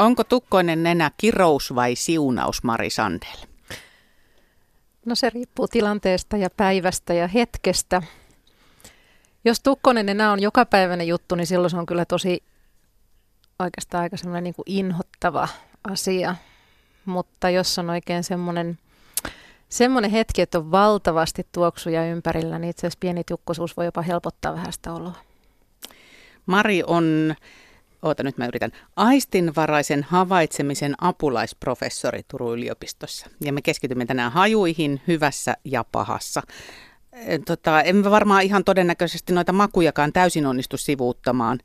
Onko tukkoinen nenä kirous vai siunaus, Mari Sandel? No se riippuu tilanteesta ja päivästä ja hetkestä. Jos tukkonen nenä on jokapäiväinen juttu, niin silloin se on kyllä tosi oikeastaan aika semmoinen niin kuin inhottava asia. Mutta jos on oikein semmoinen, semmoinen hetki, että on valtavasti tuoksuja ympärillä, niin itse asiassa pieni tukkosuus voi jopa helpottaa vähän sitä oloa. Mari on oota nyt mä yritän, aistinvaraisen havaitsemisen apulaisprofessori Turun yliopistossa. Ja me keskitymme tänään hajuihin hyvässä ja pahassa. Tota, emme varmaan ihan todennäköisesti noita makujakaan täysin onnistu sivuuttamaan.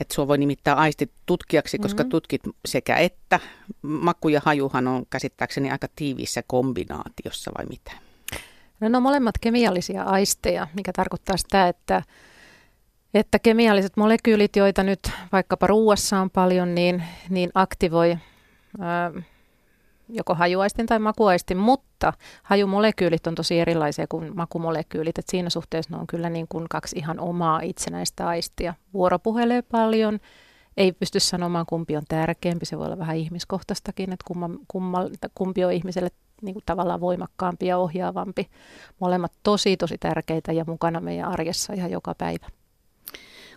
Että sua voi nimittää aistitutkijaksi, koska mm-hmm. tutkit sekä että. Maku ja hajuhan on käsittääkseni aika tiiviissä kombinaatiossa vai mitä? No, no molemmat kemiallisia aisteja, mikä tarkoittaa sitä, että että kemialliset molekyylit, joita nyt vaikkapa ruuassa on paljon, niin, niin aktivoi ää, joko hajuaistin tai makuaistin, mutta hajumolekyylit on tosi erilaisia kuin makumolekyylit, että siinä suhteessa ne on kyllä niin kuin kaksi ihan omaa itsenäistä aistia. Vuoropuhelee paljon, ei pysty sanomaan kumpi on tärkeämpi, se voi olla vähän ihmiskohtaistakin, että kumma, kumma, kumpi on ihmiselle niin kuin tavallaan voimakkaampi ja ohjaavampi. Molemmat tosi tosi tärkeitä ja mukana meidän arjessa ihan joka päivä.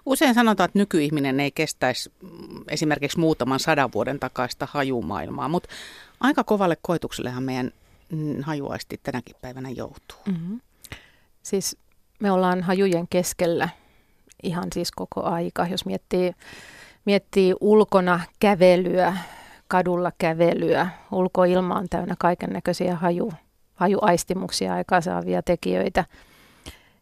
Usein sanotaan, että nykyihminen ei kestäisi mm, esimerkiksi muutaman sadan vuoden takaista hajumaailmaa, mutta aika kovalle koetuksellehan meidän mm, hajuaisti tänäkin päivänä joutuu. Mm-hmm. Siis me ollaan hajujen keskellä ihan siis koko aika. Jos miettii, miettii ulkona kävelyä, kadulla kävelyä, ulkoilma on täynnä kaiken näköisiä haju, hajuaistimuksia aikaansaavia tekijöitä –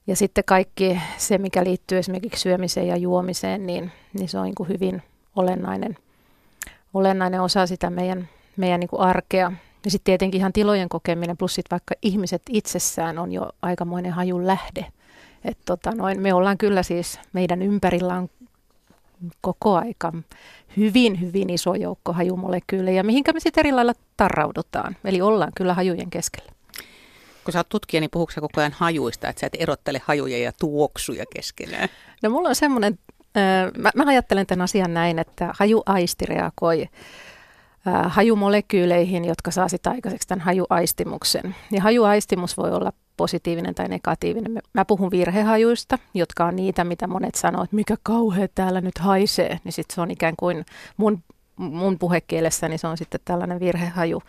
ja sitten kaikki se, mikä liittyy esimerkiksi syömiseen ja juomiseen, niin, niin se on niin kuin hyvin olennainen, olennainen osa sitä meidän, meidän niin kuin arkea. Ja sitten tietenkin ihan tilojen kokeminen, plus sitten vaikka ihmiset itsessään on jo aikamoinen hajun lähde. Et tota noin, me ollaan kyllä siis, meidän ympärillä on koko aika hyvin, hyvin iso joukko hajumolekyylejä, mihinkä me sitten eri lailla tarraudutaan. Eli ollaan kyllä hajujen keskellä kun sä oot tutkija, niin puhuuko koko ajan hajuista, että sä et erottele hajuja ja tuoksuja keskenään? No mulla on semmoinen, mä, mä ajattelen tämän asian näin, että hajuaisti reagoi hajumolekyyleihin, jotka saa sitä aikaiseksi tämän hajuaistimuksen. Ja hajuaistimus voi olla positiivinen tai negatiivinen. Mä puhun virhehajuista, jotka on niitä, mitä monet sanoo, että mikä kauhea täällä nyt haisee. Niin sitten se on ikään kuin mun, mun puhekielessäni se on sitten tällainen virhehaju.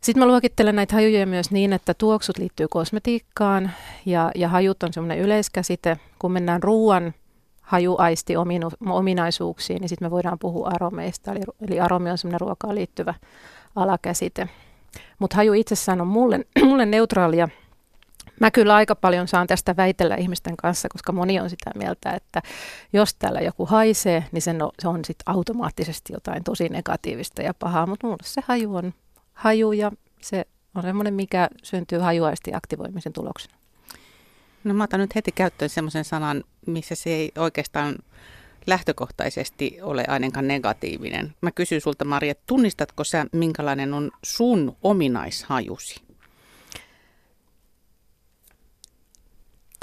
Sitten mä luokittelen näitä hajuja myös niin, että tuoksut liittyy kosmetiikkaan ja, ja hajut on semmoinen yleiskäsite. Kun mennään ruoan hajuaisti ominaisuuksiin, niin sitten me voidaan puhua aromeista. Eli, eli aromi on semmoinen ruokaan liittyvä alakäsite. Mutta haju itsessään on mulle, mulle neutraalia. Mä kyllä aika paljon saan tästä väitellä ihmisten kanssa, koska moni on sitä mieltä, että jos täällä joku haisee, niin se on, se on sitten automaattisesti jotain tosi negatiivista ja pahaa, mutta mulle se haju on haju ja se on semmoinen, mikä syntyy hajuaisti aktivoimisen tuloksena. No mä otan nyt heti käyttöön semmoisen sanan, missä se ei oikeastaan lähtökohtaisesti ole ainakaan negatiivinen. Mä kysyn sulta Maria, tunnistatko sä minkälainen on sun ominaishajusi?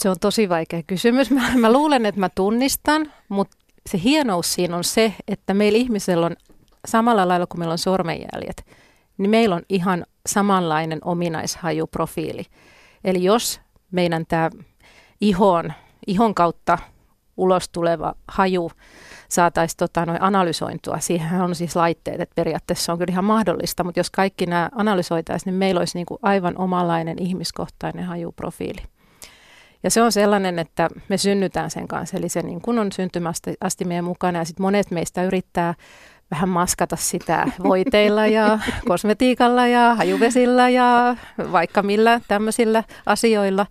Se on tosi vaikea kysymys. Mä, mä luulen, että mä tunnistan, mutta se hienous siinä on se, että meillä ihmisellä on samalla lailla kuin meillä on sormenjäljet – niin meillä on ihan samanlainen ominaishajuprofiili. Eli jos meidän tämä ihon, ihon kautta ulos tuleva haju saataisiin tota, analysointua, siihen on siis laitteet, että periaatteessa on kyllä ihan mahdollista, mutta jos kaikki nämä analysoitaisiin, niin meillä olisi niin kuin aivan omanlainen ihmiskohtainen hajuprofiili. Ja se on sellainen, että me synnytään sen kanssa, eli se niin kuin on syntymästä asti meidän mukana, ja sitten monet meistä yrittää vähän maskata sitä voiteilla ja kosmetiikalla ja hajuvesillä ja vaikka millä tämmöisillä asioilla.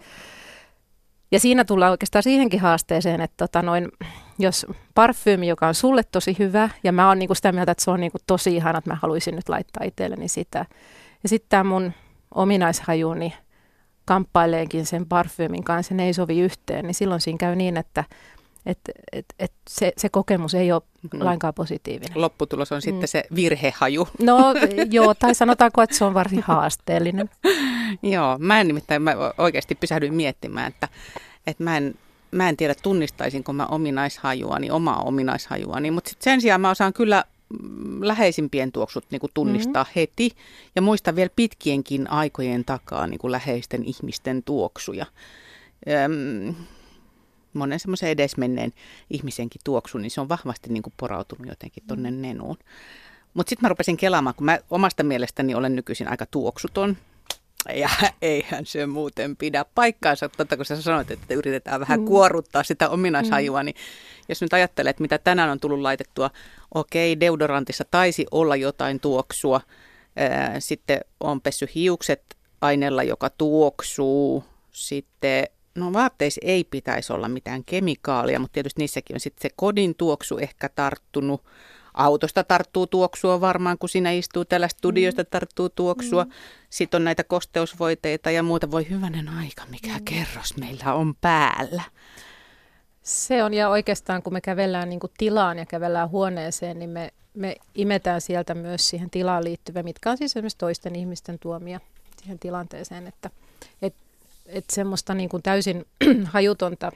Ja siinä tullaan oikeastaan siihenkin haasteeseen, että tota noin, jos parfyymi, joka on sulle tosi hyvä, ja mä oon niinku sitä mieltä, että se on niinku tosi ihana, että mä haluaisin nyt laittaa itselleni sitä. Ja sitten tämä mun ominaishajuni kamppaileenkin sen parfyymin kanssa, ne ei sovi yhteen, niin silloin siinä käy niin, että et, et, et se, se kokemus ei ole mm. lainkaan positiivinen. Lopputulos on mm. sitten se virhehaju. No joo, tai sanotaanko, että se on varsin haasteellinen. joo, mä en nimittäin mä oikeasti pysähdyin miettimään, että, että mä en mä en tiedä tunnistaisinko mä ominaishajuani, omaa ominaishajuani, mutta sit sen sijaan mä osaan kyllä mm, läheisimpien tuoksut niin kuin tunnistaa mm-hmm. heti ja muistan vielä pitkienkin aikojen takaa niin kuin läheisten ihmisten tuoksuja. Öm, monen semmoisen edesmenneen ihmisenkin tuoksu, niin se on vahvasti niin kuin porautunut jotenkin tuonne mm. nenuun. Mutta sitten mä rupesin kelaamaan, kun mä omasta mielestäni olen nykyisin aika tuoksuton. Ja eihän se muuten pidä paikkaansa, totta kun sä sanoit, että yritetään vähän mm. kuoruttaa sitä ominaishajua, mm. niin jos nyt ajattelet, että mitä tänään on tullut laitettua, okei, deodorantissa taisi olla jotain tuoksua, sitten on pessy hiukset aineella, joka tuoksuu, sitten no vaatteissa ei pitäisi olla mitään kemikaalia, mutta tietysti niissäkin on sitten se kodin tuoksu ehkä tarttunut. Autosta tarttuu tuoksua varmaan, kun siinä istuu. Täällä studiosta mm. tarttuu tuoksua. Mm. Sitten on näitä kosteusvoiteita ja muuta. Voi hyvänen aika, mikä mm. kerros meillä on päällä. Se on, ja oikeastaan kun me kävellään niin kuin tilaan ja kävellään huoneeseen, niin me, me imetään sieltä myös siihen tilaan liittyvä, mitkä on siis esimerkiksi toisten ihmisten tuomia siihen tilanteeseen, että, että että semmoista niin kuin täysin hajutonta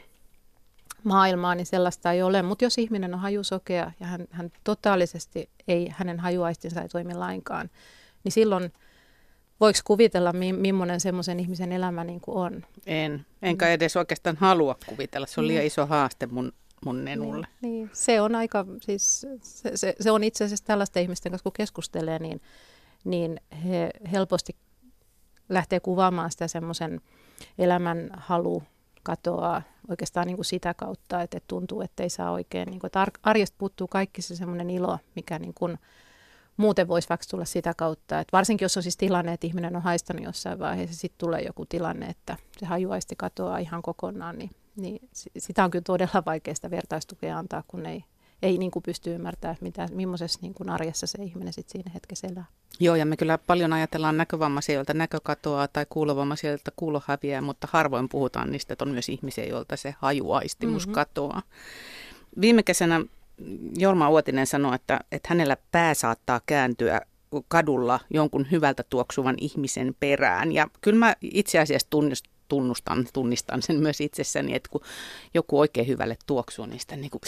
maailmaa, niin sellaista ei ole. Mutta jos ihminen on hajusokea ja hän, hän totaalisesti ei, hänen hajuaistinsa ei toimi lainkaan, niin silloin voiko kuvitella, mi- millainen semmoisen ihmisen elämä niin kuin on? En, enkä edes oikeastaan halua kuvitella. Se on liian niin. iso haaste mun, mun nenulle. Niin, niin. Se on aika, siis se, se, se on itse asiassa tällaisten ihmisten kanssa, kun keskustelee, niin, niin he helposti lähtee kuvaamaan sitä semmoisen elämän halu katoaa oikeastaan niin kuin sitä kautta, että tuntuu, että ei saa oikein, niin kuin, että arjesta puuttuu kaikki se semmoinen ilo, mikä niin kuin muuten voisi vaikka tulla sitä kautta, että varsinkin jos on siis tilanne, että ihminen on haistanut jossain vaiheessa, sitten tulee joku tilanne, että se hajuaisti katoaa ihan kokonaan, niin, niin sitä on kyllä todella vaikeasta vertaistukea antaa, kun ei, ei niin kuin pysty ymmärtämään, mitä, millaisessa niin kuin arjessa se ihminen sitten siinä hetkessä elää. Joo, ja me kyllä paljon ajatellaan näkövammaisia, joilta näkökatoaa tai kuulovammaisia, joilta kuulo häviää, mutta harvoin puhutaan niistä, että on myös ihmisiä, joilta se hajuaistimus mm-hmm. katoaa. Viime kesänä Jorma Uotinen sanoi, että, että hänellä pää saattaa kääntyä kadulla jonkun hyvältä tuoksuvan ihmisen perään. Ja kyllä mä itse asiassa tunnustan, tunnistan sen myös itsessäni, että kun joku oikein hyvälle tuoksuu, niin sitä niin kuin,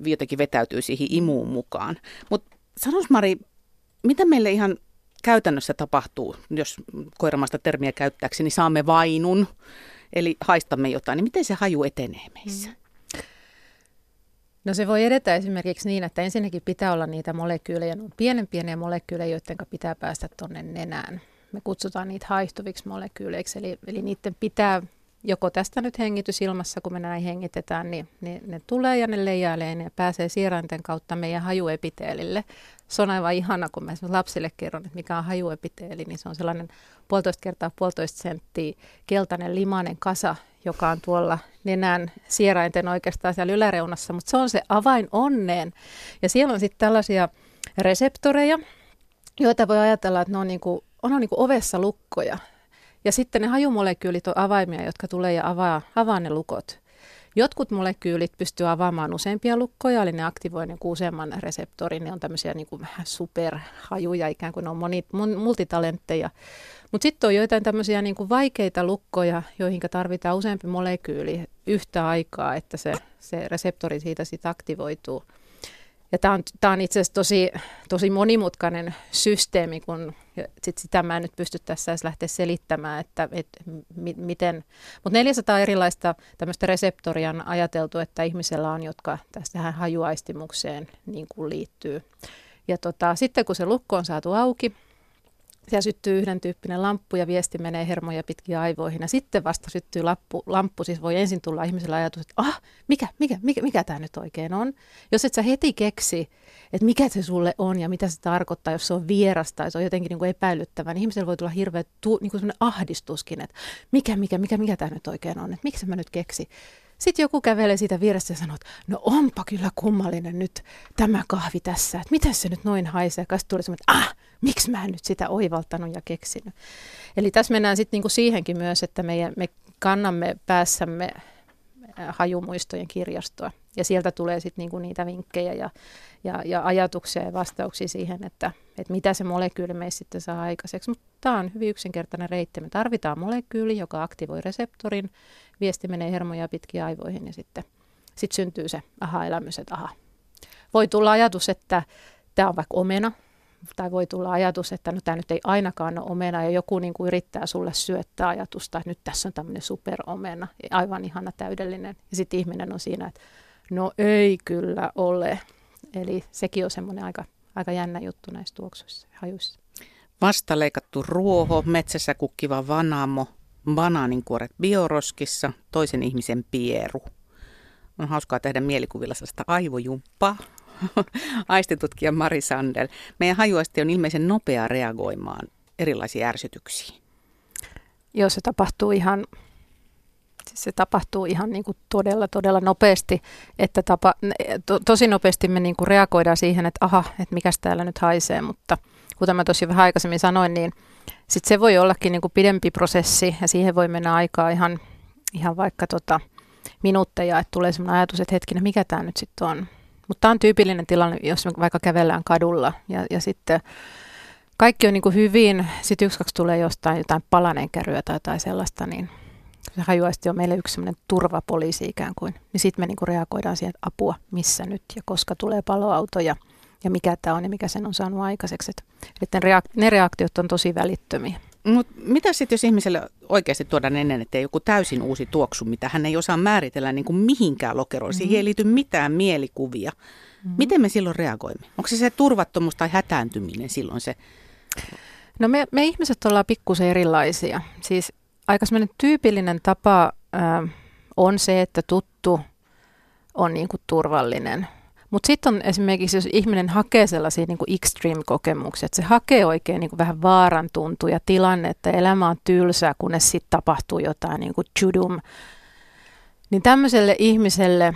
jotenkin vetäytyy siihen imuun mukaan. Mutta sanois Mari, mitä meille ihan käytännössä tapahtuu, jos koiramasta termiä käyttääkseni, niin saamme vainun, eli haistamme jotain, niin miten se haju etenee meissä? Mm. No se voi edetä esimerkiksi niin, että ensinnäkin pitää olla niitä molekyylejä, on pienen pieniä molekyylejä, joiden pitää päästä tuonne nenään. Me kutsutaan niitä haihtuviksi molekyyleiksi, eli, eli niiden pitää joko tästä nyt hengitys ilmassa, kun me näin hengitetään, niin, niin ne tulee ja ne leijailee ja pääsee sierainten kautta meidän hajuepiteelille. Se on aivan ihana, kun mä lapsille kerron, että mikä on hajuepiteeli, niin se on sellainen puolitoista kertaa puolitoista senttiä keltainen limainen kasa, joka on tuolla nenän sierainten oikeastaan siellä yläreunassa, mutta se on se avain onneen. Ja siellä on sitten tällaisia reseptoreja, joita voi ajatella, että ne on, niinku, on niinku ovessa lukkoja. Ja sitten ne hajumolekyylit on avaimia, jotka tulee ja avaa, avaa ne lukot. Jotkut molekyylit pystyy avaamaan useampia lukkoja, eli ne aktivoi niin useamman reseptorin. Ne on tämmöisiä niin kuin superhajuja, ikään kuin ne on moni, multitalentteja. Mutta sitten on joitain tämmöisiä niin kuin vaikeita lukkoja, joihin tarvitaan useampi molekyyli yhtä aikaa, että se, se reseptori siitä sitten aktivoituu. Ja tämä on, tää on itse asiassa tosi, tosi monimutkainen systeemi, kun sit sitä mä en nyt pysty tässä edes lähteä selittämään, että et, mi, miten. Mutta 400 erilaista tämmöistä reseptoria on ajateltu, että ihmisellä on, jotka tähän hajuaistimukseen niin kuin liittyy. Ja tota, sitten kun se lukko on saatu auki, siellä syttyy yhden tyyppinen lamppu ja viesti menee hermoja pitkin aivoihin. Ja sitten vasta syttyy lamppu, lamppu siis voi ensin tulla ihmisellä ajatus, että ah, mikä, mikä, mikä, mikä tämä nyt oikein on. Jos et sä heti keksi, että mikä se sulle on ja mitä se tarkoittaa, jos se on vierasta tai se on jotenkin niin kuin epäilyttävää, niin ihmisellä voi tulla hirveä tu, niin kuin ahdistuskin, että mikä, mikä, mikä, mikä tämä nyt oikein on, että miksi mä nyt keksi. Sitten joku kävelee siitä vierestä ja sanoo, että no onpa kyllä kummallinen nyt tämä kahvi tässä, että miten se nyt noin haisee. Ja tuli semmoinen, että ah, miksi mä en nyt sitä oivaltanut ja keksinyt. Eli tässä mennään sitten niinku siihenkin myös, että meidän, me kannamme päässämme hajumuistojen kirjastoa. Ja sieltä tulee sitten niinku niitä vinkkejä ja, ja, ja ajatuksia ja vastauksia siihen, että, että mitä se molekyyli meissä sitten saa aikaiseksi. Mutta tämä on hyvin yksinkertainen reitti. Me tarvitaan molekyyli, joka aktivoi reseptorin, viesti menee hermoja pitkin aivoihin ja sitten sit syntyy se aha-elämys, että aha. Voi tulla ajatus, että tämä on vaikka omena, tai voi tulla ajatus, että no tämä nyt ei ainakaan ole omena, ja joku niin kuin yrittää sulle syöttää ajatusta, että nyt tässä on tämmöinen superomena, aivan ihana täydellinen. Ja sitten ihminen on siinä, että no ei kyllä ole. Eli sekin on semmoinen aika, aika jännä juttu näissä tuoksuissa ja hajuissa. Vastaleikattu ruoho, metsässä kukkiva vanamo, banaaninkuoret bioroskissa, toisen ihmisen pieru. On hauskaa tehdä mielikuvilla sellaista aivojumppaa. Aistitutkija Mari Sandel. Meidän hajuaisti on ilmeisen nopea reagoimaan erilaisiin ärsytyksiin. Joo, se tapahtuu ihan, se tapahtuu ihan niin kuin todella, todella nopeasti, että tapa, to, tosi nopeasti me niin kuin reagoidaan siihen, että aha, että mikä täällä nyt haisee, mutta kuten mä tosi vähän aikaisemmin sanoin, niin sitten se voi ollakin niin kuin pidempi prosessi ja siihen voi mennä aikaa ihan, ihan vaikka tota, minuutteja, että tulee sellainen ajatus, että hetkinen, mikä tämä nyt sitten on. Mutta tämä on tyypillinen tilanne, jos me vaikka kävellään kadulla ja, ja sitten kaikki on niin kuin hyvin, sitten yksi kaksi tulee jostain jotain palanenkäryä tai jotain sellaista, niin se hajuaisti on meille yksi sellainen turvapoliisi ikään kuin. Niin sitten me niin kuin reagoidaan siihen, että apua, missä nyt ja koska tulee paloauto ja, ja mikä tämä on ja mikä sen on saanut aikaiseksi. Reak- ne reaktiot on tosi välittömiä. Mutta mitä sitten, jos ihmiselle oikeasti tuodaan ennen, että joku täysin uusi tuoksu, mitä hän ei osaa määritellä niin kuin mihinkään lokeroon, mm-hmm. siihen ei liity mitään mielikuvia. Mm-hmm. Miten me silloin reagoimme? Onko se se turvattomuus tai hätääntyminen silloin se? No me, me ihmiset ollaan pikkusen erilaisia. Siis aika tyypillinen tapa äh, on se, että tuttu on niin kuin turvallinen. Mutta sitten on esimerkiksi, jos ihminen hakee sellaisia niin kuin extreme-kokemuksia, että se hakee oikein niin kuin vähän vaaran tuntuja tilanne, että elämä on tylsää, kunnes sitten tapahtuu jotain niin kuin chudum, niin tämmöiselle ihmiselle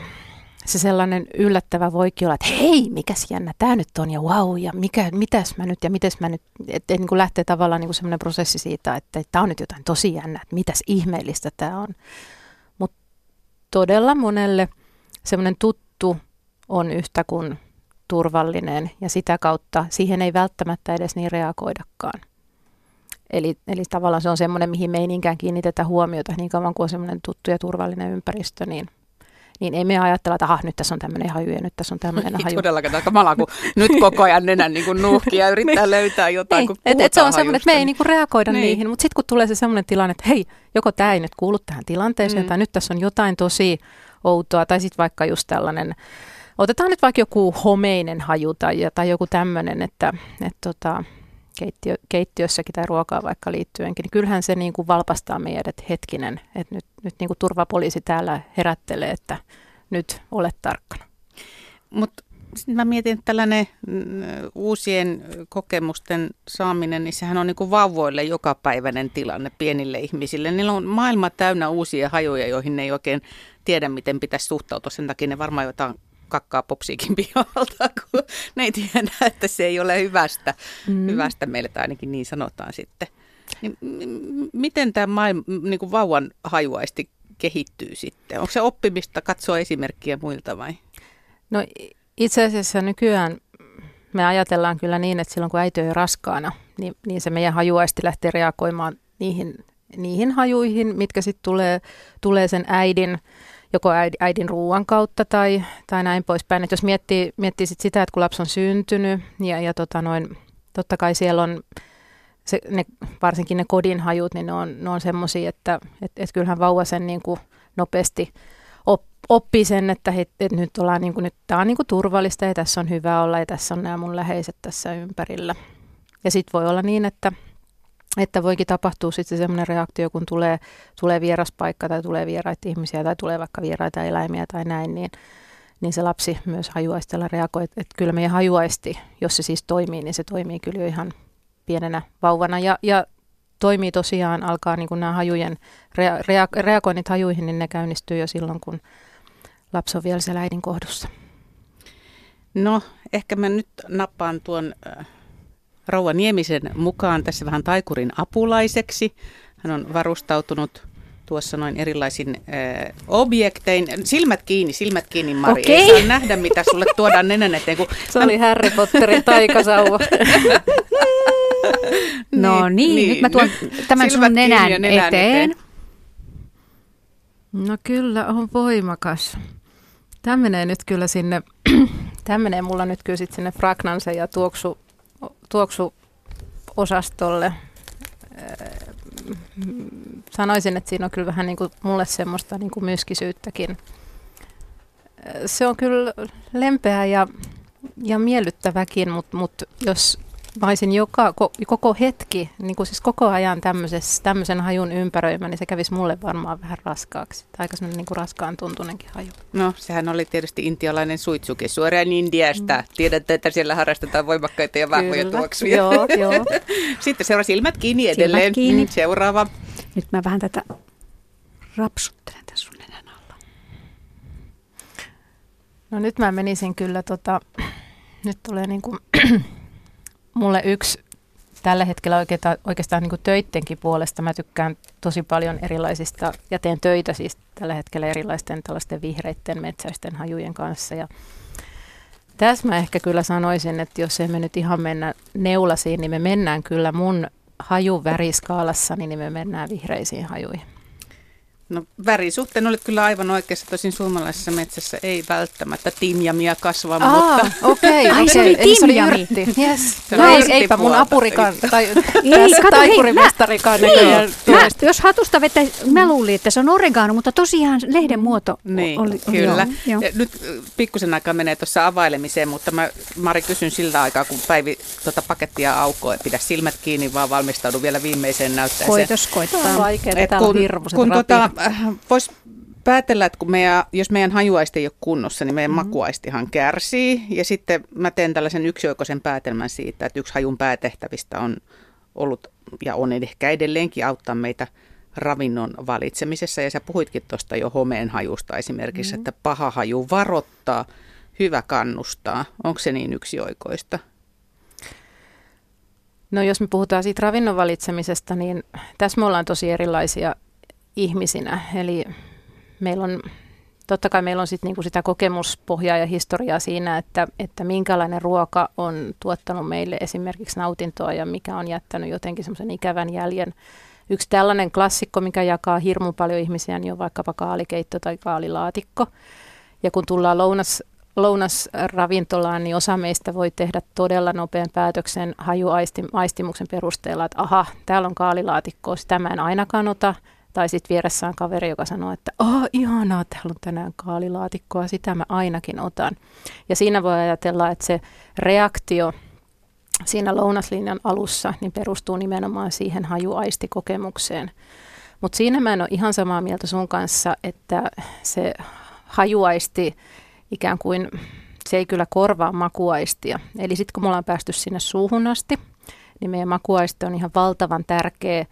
se sellainen yllättävä voikin olla, että hei, mikäs jännä tämä nyt on ja wow, ja mikä, mitäs mä nyt ja mitäs mä nyt, että niin lähtee tavallaan niin semmoinen prosessi siitä, että tämä on nyt jotain tosi jännä, että mitäs ihmeellistä tämä on. Mutta todella monelle semmoinen tuttu on yhtä kuin turvallinen ja sitä kautta siihen ei välttämättä edes niin reagoidakaan. Eli, eli tavallaan se on semmoinen, mihin me ei niinkään kiinnitetä huomiota niin kauan kuin on semmoinen tuttu ja turvallinen ympäristö, niin, niin ei me ajatella, että aha, nyt tässä on tämmöinen haju ja nyt tässä on tämmöinen haju. Ei todellakaan aika kamala, kun nyt koko ajan nenän niin nuhki ja yrittää niin. löytää jotain, niin. kun et, et se on semmoinen, että me ei niin kuin reagoida niin. niihin, mutta sitten kun tulee se semmoinen tilanne, että hei, joko tämä ei nyt kuulu tähän tilanteeseen, mm. tai nyt tässä on jotain tosi outoa, tai sitten vaikka just tällainen Otetaan nyt vaikka joku homeinen haju tai, tai joku tämmöinen, että, että tota, keittiö, keittiössäkin tai ruokaa vaikka liittyenkin, niin kyllähän se niin kuin valpastaa meidät hetkinen, että nyt, nyt niin kuin turvapoliisi täällä herättelee, että nyt olet tarkkana. Mutta sitten mä mietin, että tällainen mm, uusien kokemusten saaminen, niin sehän on niin kuin vauvoille jokapäiväinen tilanne pienille ihmisille. Niillä on maailma täynnä uusia hajoja, joihin ne ei oikein tiedä, miten pitäisi suhtautua. Sen takia ne varmaan jotain kakkaa popsiikin pihalta, kun ne ei tiedä, että se ei ole hyvästä, mm. hyvästä meille, tai ainakin niin sanotaan sitten. Niin, m- miten tämä maailma, niin kuin vauvan hajuaisti kehittyy sitten? Onko se oppimista katsoa esimerkkiä muilta vai? No itse asiassa nykyään me ajatellaan kyllä niin, että silloin kun äiti on raskaana, niin, niin se meidän hajuaisti lähtee reagoimaan niihin, niihin hajuihin, mitkä sitten tulee, tulee sen äidin joko äidin ruoan kautta tai, tai näin poispäin. Et jos miettii, miettii sit sitä, että kun lapsi on syntynyt ja, ja tota noin, totta kai siellä on se, ne, varsinkin ne kodin hajut, niin ne on, ne on semmoisia, että et, et kyllähän vauva sen niin kuin nopeasti op, oppii sen, että et, et nyt ollaan niin kuin, nyt tämä on niin kuin turvallista ja tässä on hyvä olla ja tässä on nämä mun läheiset tässä ympärillä. Ja sitten voi olla niin, että että voikin tapahtua sitten semmoinen reaktio, kun tulee, tulee vieraspaikka tai tulee vieraita ihmisiä tai tulee vaikka vieraita eläimiä tai näin, niin, niin se lapsi myös hajuaistella reagoi. Että, että kyllä meidän hajuaisti, jos se siis toimii, niin se toimii kyllä jo ihan pienenä vauvana. Ja, ja toimii tosiaan, alkaa niin kuin nämä hajujen, rea, rea, reagoinnit hajuihin, niin ne käynnistyy jo silloin, kun lapsi on vielä siellä äidin kohdussa. No, ehkä mä nyt nappaan tuon äh, Rouva Niemisen mukaan tässä vähän taikurin apulaiseksi. Hän on varustautunut tuossa noin erilaisin äh, objektein. Silmät kiinni, silmät kiinni Mari. Okei. Ei saa nähdä, mitä sulle tuodaan nenän eteen. Kun... Se oli Harry Potterin taikasauva. no niin, niin, nyt mä tuon nyt tämän sun nenän, nenän eteen. eteen. No kyllä, on voimakas. Tämä menee nyt kyllä sinne, Tämä menee mulla nyt kyllä sit sinne fragnanse ja tuoksu, tuoksuosastolle. Sanoisin, että siinä on kyllä vähän niin kuin mulle semmoista niin kuin myskisyyttäkin. Se on kyllä lempeä ja, ja miellyttäväkin, mutta mut jos mä olisin joka, koko hetki, niin kuin siis koko ajan tämmöisen hajun ympäröimä, niin se kävisi mulle varmaan vähän raskaaksi. Aika semmoinen niin kuin raskaan tuntunenkin haju. No, sehän oli tietysti intialainen suitsuki suoraan Indiasta. Mm. Tiedätte, että siellä harrastetaan voimakkaita ja vahvoja Kyllä. tuoksuja. Joo, joo. Sitten seuraava silmät kiinni edelleen. Silmät kiinni. Mm, seuraava. Nyt mä vähän tätä rapsuttelen tässä sun nenän alla. No nyt mä menisin kyllä tota, nyt tulee niin kuin mulle yksi tällä hetkellä oikeastaan, oikeastaan niin töittenkin puolesta. Mä tykkään tosi paljon erilaisista, ja teen töitä siis tällä hetkellä erilaisten tällaisten vihreiden metsäisten hajujen kanssa. Ja tässä mä ehkä kyllä sanoisin, että jos emme nyt ihan mennä neulasiin, niin me mennään kyllä mun hajuväriskaalassa, niin me mennään vihreisiin hajuihin. No värin suhteen olet kyllä aivan oikeassa, tosin suomalaisessa metsässä ei välttämättä timjamia kasva, Aa, mutta... okei, okay, se oli timjami. Yes. No, ei, eipä mun apurikaan, tai ei, kato, taipurimestarikaan näköjään. Mä, jos hatusta vettä, mä luulin, että se on oregano, mutta tosiaan lehden muoto niin, oli. Kyllä. Joo, joo. Nyt pikkusen aikaa menee tuossa availemiseen, mutta mä Mari kysyn sillä aikaa, kun Päivi tuota pakettia aukoo, että pidä silmät kiinni, vaan valmistaudu vielä viimeiseen näytteeseen. Koitos, koittaa. Vaikeaa, kun tuota, Äh, voisi päätellä, että kun meidän, jos meidän hajuaisti ei ole kunnossa, niin meidän mm-hmm. makuaistihan kärsii. Ja sitten mä teen tällaisen yksioikoisen päätelmän siitä, että yksi hajun päätehtävistä on ollut ja on ehkä edelleenkin auttaa meitä ravinnon valitsemisessa. Ja sä puhuitkin tuosta jo homeen hajusta esimerkiksi, mm-hmm. että paha haju varoittaa, hyvä kannustaa. Onko se niin yksioikoista? No jos me puhutaan siitä ravinnon valitsemisesta, niin tässä me ollaan tosi erilaisia ihmisinä. Eli meillä on, totta kai meillä on sit niinku sitä kokemuspohjaa ja historiaa siinä, että, että minkälainen ruoka on tuottanut meille esimerkiksi nautintoa ja mikä on jättänyt jotenkin semmoisen ikävän jäljen. Yksi tällainen klassikko, mikä jakaa hirmu paljon ihmisiä, niin on vaikkapa kaalikeitto tai kaalilaatikko. Ja kun tullaan lounas, lounasravintolaan, niin osa meistä voi tehdä todella nopean päätöksen hajuaistimuksen perusteella, että aha, täällä on kaalilaatikko, sitä mä en ainakaan ota, tai sitten vieressä on kaveri, joka sanoo, että oh, ihanaa, täällä on tänään kaalilaatikkoa, sitä mä ainakin otan. Ja siinä voi ajatella, että se reaktio siinä lounaslinjan alussa niin perustuu nimenomaan siihen hajuaistikokemukseen. Mutta siinä mä en ole ihan samaa mieltä sun kanssa, että se hajuaisti ikään kuin, se ei kyllä korvaa makuaistia. Eli sitten kun me ollaan päästy sinne suuhun asti, niin meidän makuaisti on ihan valtavan tärkeä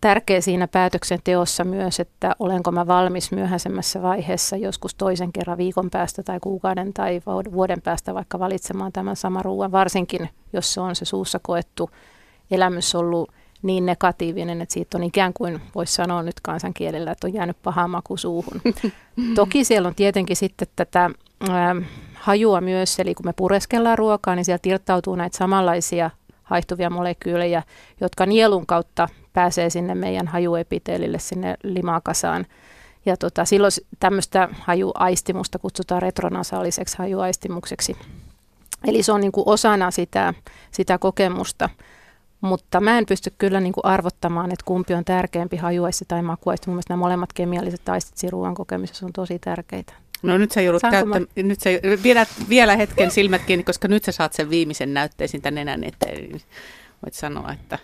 tärkeä siinä päätöksenteossa myös, että olenko mä valmis myöhäisemmässä vaiheessa joskus toisen kerran viikon päästä tai kuukauden tai vuoden päästä vaikka valitsemaan tämän saman ruoan, varsinkin jos se on se suussa koettu elämys ollut niin negatiivinen, että siitä on ikään kuin, voisi sanoa nyt kansankielellä, että on jäänyt paha maku suuhun. Toki siellä on tietenkin sitten tätä ää, hajua myös, eli kun me pureskellaan ruokaa, niin sieltä irtautuu näitä samanlaisia haihtuvia molekyylejä, jotka nielun kautta pääsee sinne meidän hajuepiteelille, sinne limakasaan. Ja tota, silloin tämmöistä hajuaistimusta kutsutaan retronasaaliseksi hajuaistimukseksi. Eli se on niin kuin osana sitä, sitä kokemusta. Mutta mä en pysty kyllä niin kuin arvottamaan, että kumpi on tärkeämpi hajuaisti tai makuaisti. Mun mielestä nämä molemmat kemialliset aistit ruoan kokemisessa on tosi tärkeitä. No nyt sä joudut käyttämään, mä... nyt sä, vielä, vielä hetken silmät kiinni, koska nyt sä saat sen viimeisen näytteisiin tänne nenän eteen. Niin voit sanoa, että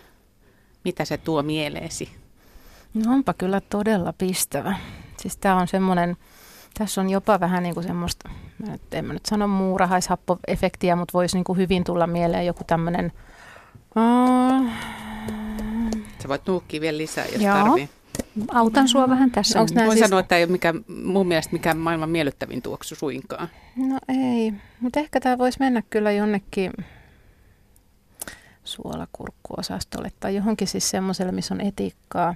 mitä se tuo mieleesi? No onpa kyllä todella pistävä. Siis tämä on semmoinen, tässä on jopa vähän niin kuin semmoista, en mä nyt sano muurahaishappoefektiä, mutta voisi niin kuin hyvin tulla mieleen joku tämmöinen... Uh... Sä voit nuukkia vielä lisää, jos Joo. tarvii. Autan sua vähän tässä. Onko Voin siis... sanoa, että tämä ei ole mikään, mun mielestä mikään maailman miellyttävin tuoksu suinkaan. No ei, mutta ehkä tämä voisi mennä kyllä jonnekin suolakurkkuosastolle tai johonkin siis semmoiselle, missä on etiikkaa.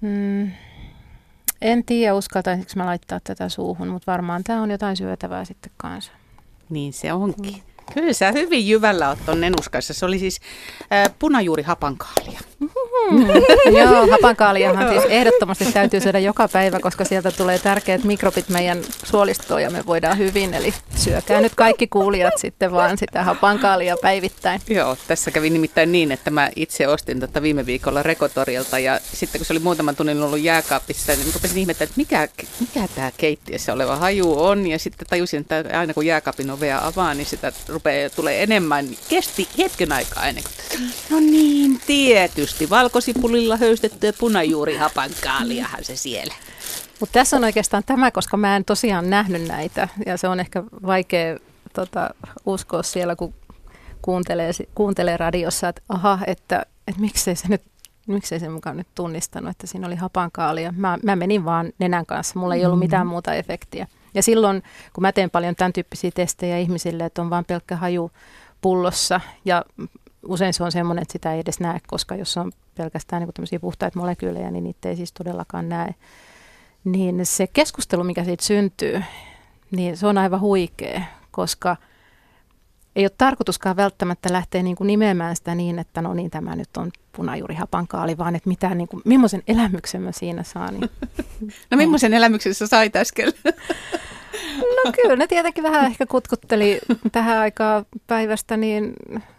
Mm, en tiedä, uskaltaisinko mä laittaa tätä suuhun, mutta varmaan tämä on jotain syötävää sitten kanssa. Niin se onkin. Mm. Kyllä sä hyvin jyvällä oot ton nenuskassa. Se oli siis äh, punajuuri hapankaalia. Mm. Joo, hapankaaliahan siis ehdottomasti täytyy syödä joka päivä, koska sieltä tulee tärkeät mikrobit meidän suolistoon ja me voidaan hyvin. Eli syökää nyt kaikki kuulijat sitten vaan sitä hapankaalia päivittäin. Joo, tässä kävi nimittäin niin, että mä itse ostin tätä viime viikolla Rekotorilta ja sitten kun se oli muutaman tunnin ollut jääkaapissa, niin rupesin ihmettä, että mikä, mikä tämä keittiössä oleva haju on. Ja sitten tajusin, että aina kun jääkaapin ovea avaa, niin sitä rupeaa, tulee enemmän. Kesti hetken aikaa ennen kuin, no niin, tietysti Tietysti valkosipulilla höystettyä punajuurihapankaaliahan se siellä. Mutta tässä on oikeastaan tämä, koska mä en tosiaan nähnyt näitä ja se on ehkä vaikea tota, uskoa siellä, kun kuuntelee, kuuntelee radiossa, että aha, että, että miksei se nyt miksei se mukaan nyt tunnistanut, että siinä oli hapankaalia. Mä, mä menin vaan nenän kanssa, mulla ei ollut mm-hmm. mitään muuta efektiä. Ja silloin, kun mä teen paljon tämän tyyppisiä testejä ihmisille, että on vain pelkkä haju pullossa ja usein se on semmoinen, että sitä ei edes näe, koska jos on pelkästään niin tämmöisiä puhtaita molekyylejä, niin niitä ei siis todellakaan näe. Niin se keskustelu, mikä siitä syntyy, niin se on aivan huikea, koska ei ole tarkoituskaan välttämättä lähteä niin kuin nimeämään sitä niin, että no niin, tämä nyt on punajuurihapankaali, vaan että mitä, niin kuin, millaisen elämyksen mä siinä saan. Niin, no millaisen elämyksen sä sait äsken? No kyllä ne tietenkin vähän ehkä kutkutteli tähän aikaan päivästä, niin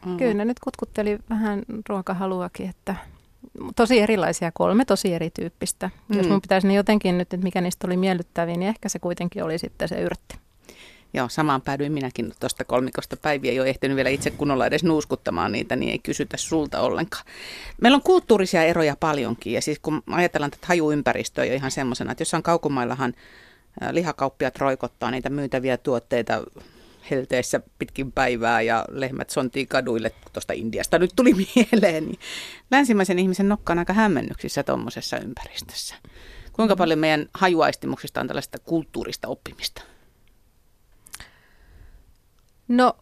mm. kyllä ne nyt kutkutteli vähän ruokahaluakin, että tosi erilaisia, kolme tosi erityyppistä. Mm. Jos mun pitäisi ne jotenkin nyt, että mikä niistä oli miellyttäviä, niin ehkä se kuitenkin oli sitten se yrtti. Joo, samaan päädyin minäkin tuosta kolmikosta päiviä. Ei ole ehtinyt vielä itse kunnolla edes nuuskuttamaan niitä, niin ei kysytä sulta ollenkaan. Meillä on kulttuurisia eroja paljonkin ja siis kun ajatellaan tätä hajuympäristöä jo ihan semmoisena, että jossain kaukomaillahan lihakauppiat roikottaa niitä myytäviä tuotteita helteessä pitkin päivää ja lehmät sontii kaduille tuosta Indiasta nyt tuli mieleen. Niin länsimäisen ihmisen nokka on aika hämmennyksissä tuommoisessa ympäristössä. Kuinka paljon meidän hajuaistimuksista on tällaista kulttuurista oppimista? No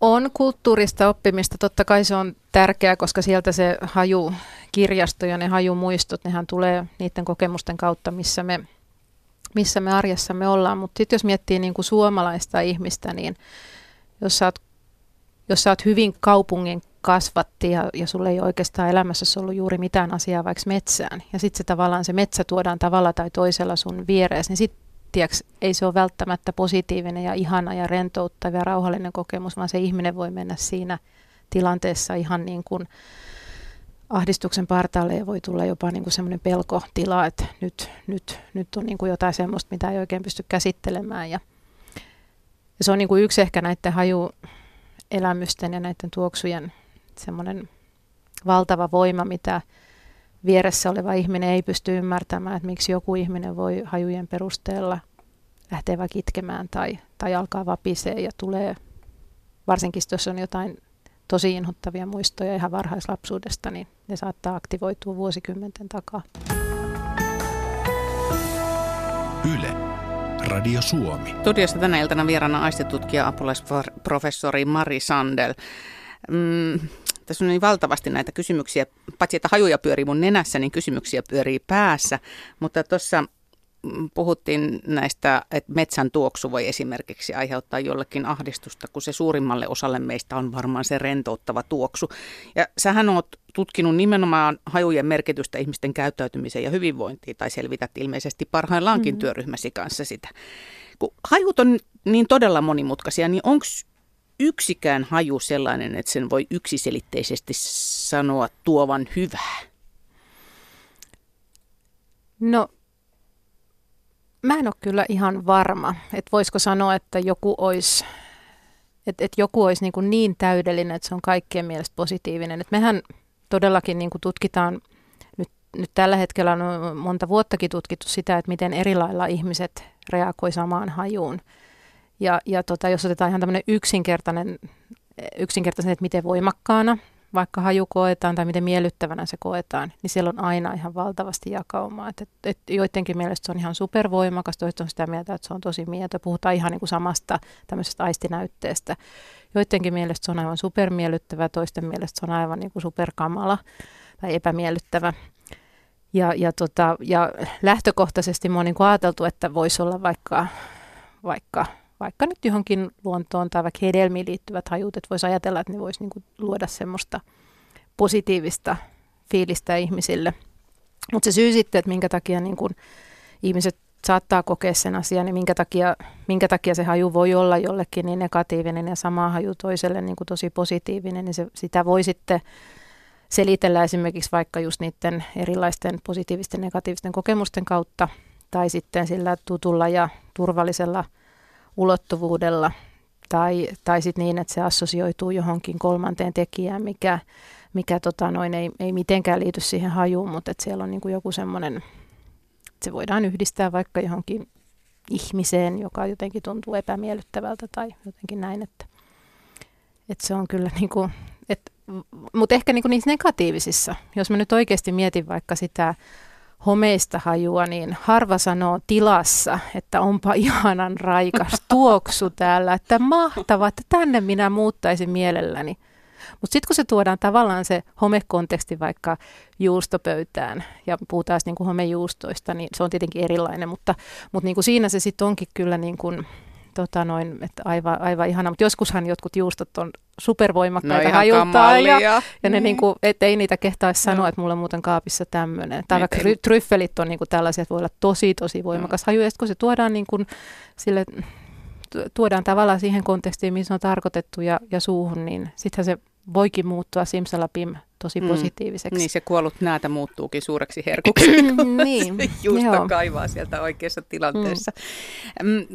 on kulttuurista oppimista. Totta kai se on tärkeää, koska sieltä se hajukirjasto ja ne hajumuistot, nehän tulee niiden kokemusten kautta, missä me missä me arjessamme ollaan. Mutta sitten jos miettii niin kuin suomalaista ihmistä, niin jos sä oot, jos sä oot hyvin kaupungin kasvatti ja, ja sulle ei oikeastaan elämässä ollut juuri mitään asiaa vaikka metsään, ja sitten se tavallaan se metsä tuodaan tavalla tai toisella sun viereesi, niin sitten ei se ole välttämättä positiivinen ja ihana ja rentouttava ja rauhallinen kokemus, vaan se ihminen voi mennä siinä tilanteessa ihan niin kuin ahdistuksen partaalle voi tulla jopa niin kuin semmoinen pelkotila, että nyt, nyt, nyt on niin kuin jotain semmoista, mitä ei oikein pysty käsittelemään. Ja, ja se on niin kuin yksi ehkä näiden hajuelämysten ja näiden tuoksujen semmoinen valtava voima, mitä vieressä oleva ihminen ei pysty ymmärtämään, että miksi joku ihminen voi hajujen perusteella lähteä vaikka itkemään tai, tai alkaa vapisee ja tulee, varsinkin jos on jotain tosi inhottavia muistoja ihan varhaislapsuudesta, niin ne saattaa aktivoitua vuosikymmenten takaa. Yle. Radio Suomi. Studiossa tänä iltana vieraana aistitutkija apulaisprofessori Mari Sandel. Mm, tässä on niin valtavasti näitä kysymyksiä. Paitsi että hajuja pyörii mun nenässä, niin kysymyksiä pyörii päässä. Mutta tuossa puhuttiin näistä, että metsän tuoksu voi esimerkiksi aiheuttaa jollekin ahdistusta, kun se suurimmalle osalle meistä on varmaan se rentouttava tuoksu. Ja sähän oot tutkinut nimenomaan hajujen merkitystä ihmisten käyttäytymiseen ja hyvinvointiin, tai selvität ilmeisesti parhaillaankin mm-hmm. työryhmäsi kanssa sitä. Kun hajut on niin todella monimutkaisia, niin onko yksikään haju sellainen, että sen voi yksiselitteisesti sanoa tuovan hyvää? No Mä en ole kyllä ihan varma, että voisiko sanoa, että joku olisi, että, että joku olisi niin, niin täydellinen, että se on kaikkien mielestä positiivinen. Että mehän todellakin niin kuin tutkitaan, nyt, nyt tällä hetkellä on monta vuottakin tutkittu sitä, että miten eri lailla ihmiset reagoi samaan hajuun. Ja, ja tota, jos otetaan ihan tämmöinen yksinkertainen, yksinkertainen, että miten voimakkaana vaikka haju koetaan tai miten miellyttävänä se koetaan, niin siellä on aina ihan valtavasti jakaumaa. Et, et, et joidenkin mielestä se on ihan supervoimakas, toiset on sitä mieltä, että se on tosi mieto. Puhutaan ihan niin kuin samasta tämmöisestä aistinäytteestä. Joidenkin mielestä se on aivan supermiellyttävä, toisten mielestä se on aivan niin kuin superkamala tai epämiellyttävä. Ja, ja, tota, ja lähtökohtaisesti mä oon niin ajateltu, että voisi olla vaikka, vaikka vaikka nyt johonkin luontoon tai vaikka hedelmiin liittyvät hajut, että voisi ajatella, että ne voisi niin luoda semmoista positiivista fiilistä ihmisille. Mutta se syy sitten, että minkä takia niin kun ihmiset saattaa kokea sen asian, niin minkä takia, minkä takia se haju voi olla jollekin niin negatiivinen ja sama haju toiselle niin kuin tosi positiivinen, niin se, sitä voi sitten selitellä esimerkiksi vaikka just niiden erilaisten positiivisten negatiivisten kokemusten kautta tai sitten sillä tutulla ja turvallisella ulottuvuudella. Tai, tai sitten niin, että se assosioituu johonkin kolmanteen tekijään, mikä, mikä tota noin, ei, ei mitenkään liity siihen hajuun, mutta että siellä on niin kuin joku semmoinen, se voidaan yhdistää vaikka johonkin ihmiseen, joka jotenkin tuntuu epämiellyttävältä tai jotenkin näin, että, että se on kyllä niin kuin, että, mutta ehkä niin kuin niissä negatiivisissa, jos mä nyt oikeasti mietin vaikka sitä homeista hajua, niin harva sanoo tilassa, että onpa ihanan raikas tuoksu täällä, että mahtava, että tänne minä muuttaisin mielelläni. Mutta sitten kun se tuodaan tavallaan se homekonteksti vaikka juustopöytään ja puhutaan niin kuin homejuustoista, niin se on tietenkin erilainen, mutta, mutta niin kuin siinä se sitten onkin kyllä niin kuin, tota noin, että aivan, aivan ihana, mutta joskushan jotkut juustot on supervoimakkaita no hajuttaa ja, ja ne niin. niinku, et ei niitä kehtaisi sanoa, no. että mulla on muuten kaapissa tämmöinen. Tai vaikka ei. tryffelit on niinku tällaisia, että voi olla tosi tosi voimakas no. haju ja kun se tuodaan niinku sille tuodaan tavallaan siihen kontekstiin, missä on tarkoitettu ja, ja suuhun, niin sittenhän se voikin muuttua simsalapim tosi mm. positiiviseksi. Niin se kuollut näätä muuttuukin suureksi herkuksi, niin, juusto kaivaa sieltä oikeassa tilanteessa. Mm.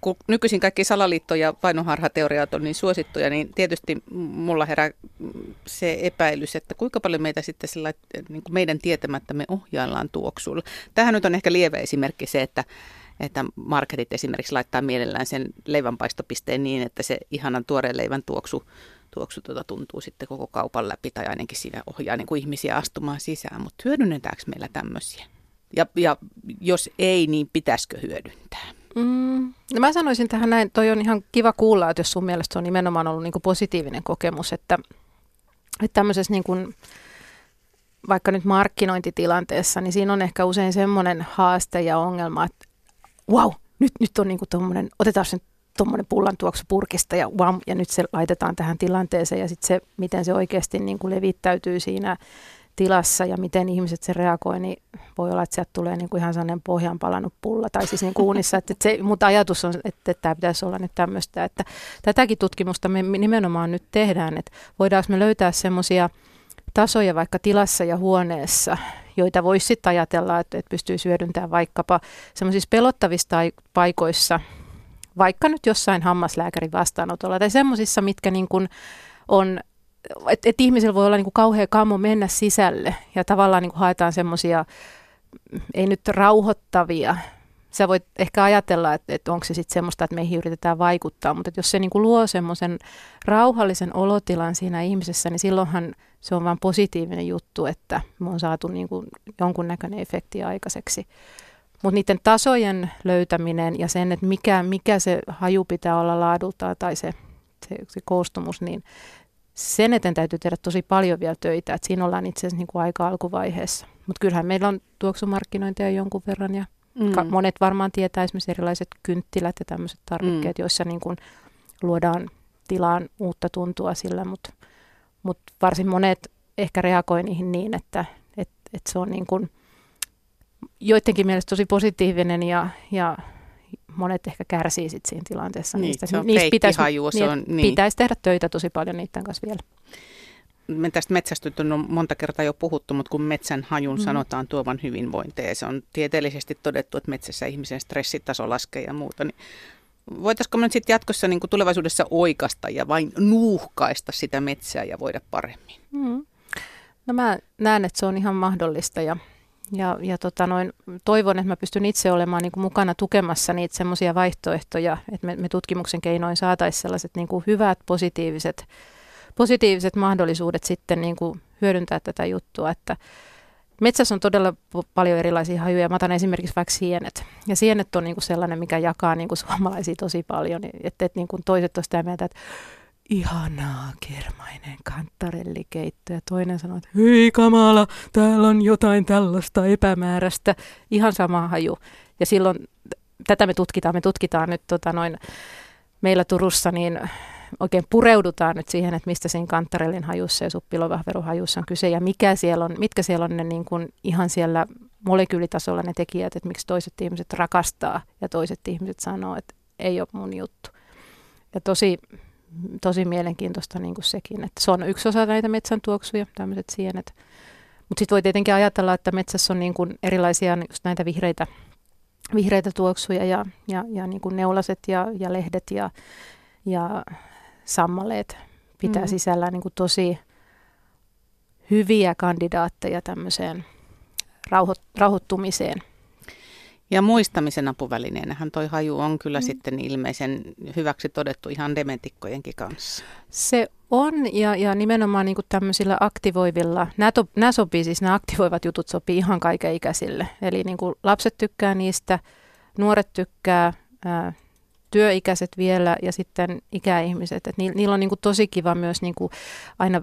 Kun nykyisin kaikki salaliitto- ja painoharhateoriat on niin suosittuja, niin tietysti mulla herää se epäilys, että kuinka paljon meitä sitten sillä, niin kuin meidän tietämättämme ohjaillaan tuoksulla. Tähän nyt on ehkä lievä esimerkki se, että että marketit esimerkiksi laittaa mielellään sen leivänpaistopisteen niin, että se ihanan tuoreen leivän tuoksu tuoksu tuota tuntuu sitten koko kaupan läpi tai ainakin siinä ohjaa niin kuin ihmisiä astumaan sisään. Mutta hyödynnetäänkö meillä tämmöisiä? Ja, ja jos ei, niin pitäisikö hyödyntää? Mm, no mä sanoisin tähän näin, toi on ihan kiva kuulla, että jos sun mielestä on nimenomaan ollut niin kuin positiivinen kokemus, että, että tämmöisessä niin kuin, vaikka nyt markkinointitilanteessa, niin siinä on ehkä usein semmoinen haaste ja ongelma, että wow, nyt, nyt on niin kuin tommonen, otetaan sen tuommoinen pullan tuoksu purkista ja wow, ja nyt se laitetaan tähän tilanteeseen ja sitten se, miten se oikeasti niin kuin levittäytyy siinä tilassa ja miten ihmiset se reagoi, niin voi olla, että sieltä tulee niin kuin ihan sellainen pohjan palannut pulla tai siis niin kuunissa, että se, mutta ajatus on, että, että tämä pitäisi olla nyt tämmöistä, että tätäkin tutkimusta me nimenomaan nyt tehdään, että voidaanko me löytää semmoisia tasoja vaikka tilassa ja huoneessa, joita voisi sitten ajatella, että, että pystyy hyödyntämään vaikkapa semmoisissa pelottavissa paikoissa, vaikka nyt jossain hammaslääkärin vastaanotolla tai semmoisissa, mitkä niin kuin on, että et ihmisillä voi olla niin kuin kauhea kammo mennä sisälle ja tavallaan niin kuin haetaan semmoisia, ei nyt rauhoittavia, sä voit ehkä ajatella, että, että onko se sitten semmoista, että meihin yritetään vaikuttaa, mutta jos se niin kuin luo semmoisen rauhallisen olotilan siinä ihmisessä, niin silloinhan se on vain positiivinen juttu, että me on saatu niin kuin jonkunnäköinen efekti aikaiseksi. Mutta niiden tasojen löytäminen ja sen, että mikä, mikä se haju pitää olla laadultaan tai se, se, se koostumus, niin sen eteen täytyy tehdä tosi paljon vielä töitä. Et siinä ollaan itse asiassa niin kuin aika alkuvaiheessa. Mutta kyllähän meillä on tuoksumarkkinointia jonkun verran ja mm. ka- monet varmaan tietää esimerkiksi erilaiset kynttilät ja tämmöiset tarvikkeet, mm. joissa niin kuin luodaan tilaan uutta tuntua sillä, mutta mut varsin monet ehkä reagoi niihin niin, että et, et se on niin kuin – joidenkin mielestä tosi positiivinen ja, ja monet ehkä kärsii sit siinä tilanteessa. Niin, niistä. se on niistä pitäisi, haju, se on, niin. pitäisi tehdä töitä tosi paljon niiden kanssa vielä. Me tästä metsästä on monta kertaa jo puhuttu, mutta kun metsän hajun mm. sanotaan tuovan hyvinvointia, se on tieteellisesti todettu, että metsässä ihmisen stressitaso laskee ja muuta, niin voitaisiko me nyt sitten jatkossa niin kuin tulevaisuudessa oikasta ja vain nuuhkaista sitä metsää ja voida paremmin? Mm. No mä näen, että se on ihan mahdollista ja ja, ja tota noin, toivon, että mä pystyn itse olemaan niin kuin mukana tukemassa niitä semmoisia vaihtoehtoja, että me, me tutkimuksen keinoin saataisiin sellaiset niin kuin hyvät, positiiviset, positiiviset mahdollisuudet sitten niin kuin hyödyntää tätä juttua, että Metsässä on todella paljon erilaisia hajuja. Mä otan esimerkiksi vaikka sienet. Ja sienet on niin kuin sellainen, mikä jakaa niin kuin suomalaisia tosi paljon. Että, että niin toiset on sitä mieltä, että ihanaa kermainen kantarellikeitto. Ja toinen sanoo, että hyi kamala, täällä on jotain tällaista epämääräistä. Ihan sama haju. Ja silloin tätä me tutkitaan. Me tutkitaan nyt tota noin, meillä Turussa niin oikein pureudutaan nyt siihen, että mistä siinä kantarellin hajussa ja suppilovahveruhajussa on kyse ja mikä siellä on, mitkä siellä on ne niin kuin ihan siellä molekyylitasolla ne tekijät, että miksi toiset ihmiset rakastaa ja toiset ihmiset sanoo, että ei ole mun juttu. Ja tosi, tosi mielenkiintoista niin kuin sekin, että se on yksi osa näitä metsän tuoksuja, tämmöiset sienet. Mutta sitten voi tietenkin ajatella, että metsässä on niin kuin erilaisia just näitä vihreitä, vihreitä tuoksuja ja, ja, ja niin kuin neulaset ja, ja lehdet ja, ja sammaleet pitää mm. sisällään niin kuin tosi hyviä kandidaatteja tämmöiseen rauho, rauhoittumiseen. Ja muistamisen apuvälineenähän toi haju on kyllä mm. sitten ilmeisen hyväksi todettu ihan dementikkojenkin kanssa. Se on ja, ja nimenomaan niin tämmöisillä aktivoivilla, nämä, to, nämä sopii siis, nämä aktivoivat jutut sopii ihan kaikenikäisille. Eli niin kuin lapset tykkää niistä, nuoret tykkää, ää, työikäiset vielä ja sitten ikäihmiset. Et niillä, niillä on niin kuin tosi kiva myös niin kuin aina,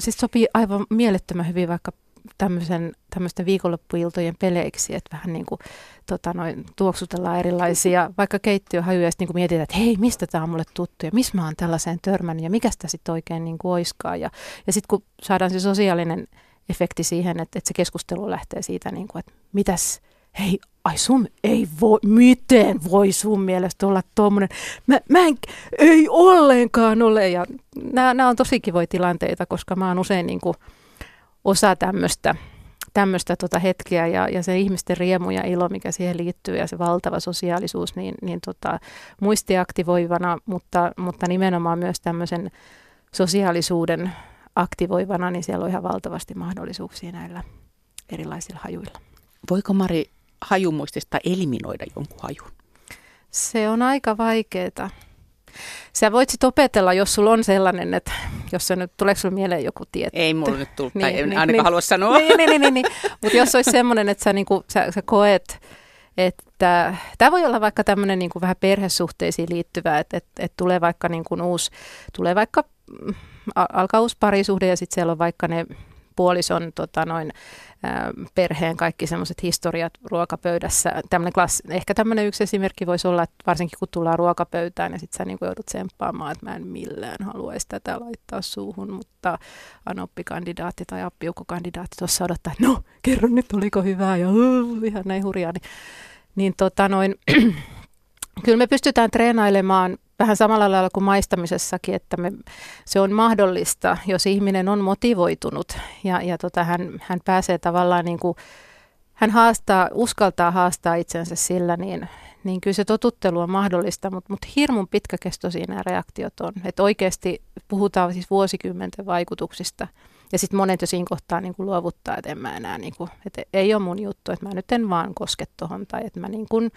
siis sopii aivan mielettömän hyvin vaikka tämmöisen, tämmöisten viikonloppuiltojen peleiksi, että vähän niin kuin tota, noin, tuoksutellaan erilaisia, vaikka keittiöhajuja, ja sitten niin mietitään, että hei, mistä tämä on mulle tuttu, ja missä mä oon tällaiseen törmännyt, ja mikä sitä sitten oikein niin kuin oiskaa. Ja, ja sitten kun saadaan se sosiaalinen efekti siihen, että, että se keskustelu lähtee siitä, niin kuin, että mitäs, hei, ai sun ei voi, miten voi sun mielestä olla tuommoinen, mä, mä en, ei ollenkaan ole, ja nämä on tosi kivoja tilanteita, koska mä oon usein niin kuin, osa tämmöistä tämmöistä tota hetkeä ja, ja se ihmisten riemu ja ilo, mikä siihen liittyy ja se valtava sosiaalisuus, niin, niin tota, muistiaktivoivana, mutta, mutta nimenomaan myös tämmöisen sosiaalisuuden aktivoivana, niin siellä on ihan valtavasti mahdollisuuksia näillä erilaisilla hajuilla. Voiko Mari hajumuistista eliminoida jonkun hajun? Se on aika vaikeaa. Sä voit sitten opetella, jos sulla on sellainen, että jos se nyt, tuleeko sulla mieleen joku tietty? Ei mulla nyt tullut, niin, tai en niin, ainakaan niin, halua sanoa. Niin, niin, niin, niin, niin. mutta jos olisi semmoinen, että sä, niinku, sä, sä koet, että tämä voi olla vaikka tämmöinen niinku vähän perhesuhteisiin liittyvä, että et, et tulee vaikka niinku uusi, tulee vaikka mm, alkaa uusi parisuhde ja sitten siellä on vaikka ne puolison tota, noin, perheen kaikki semmoiset historiat ruokapöydässä. Tämmönen klass, ehkä tämmöinen yksi esimerkki voisi olla, että varsinkin kun tullaan ruokapöytään ja sitten sä niin joudut tsemppaamaan, että mä en millään haluaisi tätä laittaa suuhun, mutta anoppikandidaatti tai appiukkokandidaatti tuossa odottaa, että no kerro nyt oliko hyvää ja uh, ihan näin hurjaa. Niin, niin tota noin, kyllä me pystytään treenailemaan vähän samalla lailla kuin maistamisessakin, että me, se on mahdollista, jos ihminen on motivoitunut ja, ja tota, hän, hän pääsee tavallaan niin kuin, hän haastaa, uskaltaa haastaa itsensä sillä, niin, niin kyllä se totuttelu on mahdollista, mutta, mutta hirmun pitkäkestoisia nämä reaktiot on. Että oikeasti puhutaan siis vuosikymmenten vaikutuksista. Ja sitten monet jo siinä kohtaa niin kuin luovuttaa, että en mä enää, niin kuin, että ei ole mun juttu, että mä nyt en vaan koske tuohon tai että mä niin kuin,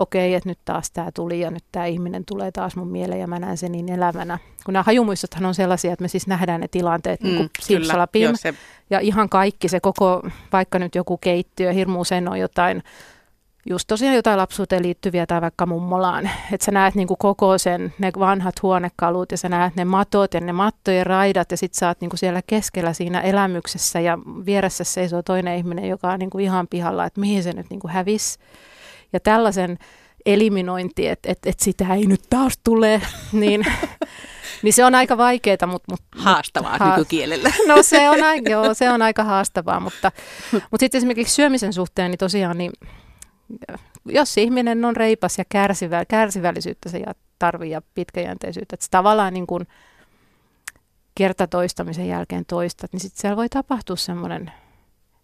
okei, että nyt taas tämä tuli ja nyt tämä ihminen tulee taas mun mieleen ja mä näen sen niin elävänä. Kun nämä hajumuistothan on sellaisia, että me siis nähdään ne tilanteet niin mm, niin kuin se... ja ihan kaikki se koko, vaikka nyt joku keittiö, hirmu usein on jotain, just tosiaan jotain lapsuuteen liittyviä tai vaikka mummolaan. Että sä näet niinku koko sen, ne vanhat huonekalut ja sä näet ne matot ja ne mattojen raidat ja sit sä oot niinku siellä keskellä siinä elämyksessä ja vieressä seisoo toinen ihminen, joka on niinku ihan pihalla, että mihin se nyt niinku hävisi. Ja tällaisen eliminointi, että et, et sitä ei nyt taas tule, niin, niin se on aika vaikeaa. Mutta, mutta, haastavaa ha- nykykielellä. No se on, joo, se on aika haastavaa, mutta, mutta sitten esimerkiksi syömisen suhteen, niin tosiaan niin, jos ihminen on reipas ja kärsivä, kärsivällisyyttä se tarvii ja pitkäjänteisyyttä, että se tavallaan niin kuin kertatoistamisen jälkeen toistat, niin sitten siellä voi tapahtua semmoinen,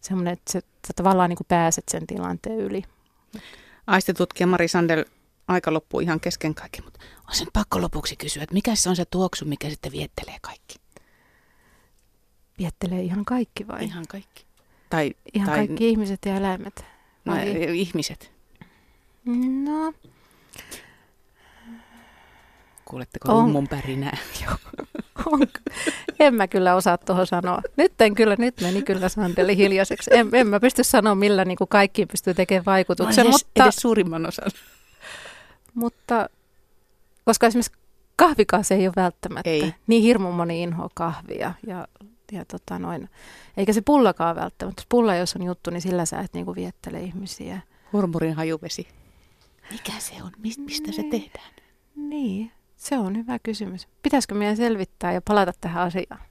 semmoinen että sä tavallaan niin kuin pääset sen tilanteen yli. Aistitutkija Mari Sandel, aika loppuu ihan kesken kaiken, mutta on sen pakko lopuksi kysyä, että mikä se on se tuoksu, mikä sitten viettelee kaikki? Viettelee ihan kaikki vai? Ihan kaikki. Tai, ihan tai, kaikki ihmiset ja eläimet. Vai? No, ihmiset. No. Kuuletteko on. rummun pärinää? en mä kyllä osaa tuohon sanoa. Nyt en kyllä, nyt meni kyllä Sandeli hiljaiseksi. En, en mä pysty sanoa, millä niin kuin kaikki pystyy tekemään vaikutuksen. No edes, mutta, edes suurimman osan. Mutta koska esimerkiksi kahvikaan se ei ole välttämättä. Ei. Niin hirmu moni inhoa kahvia. Ja, ja tota noin. Eikä se pullakaan välttämättä. Jos pulla jos on juttu, niin sillä sä et niinku viettele ihmisiä. Hurmurin hajuvesi. Mikä se on? Mist, mistä niin. se tehdään? Niin Se on hyvä kysymys. Pitäisikö meidän selvittää ja palata tähän asiaan?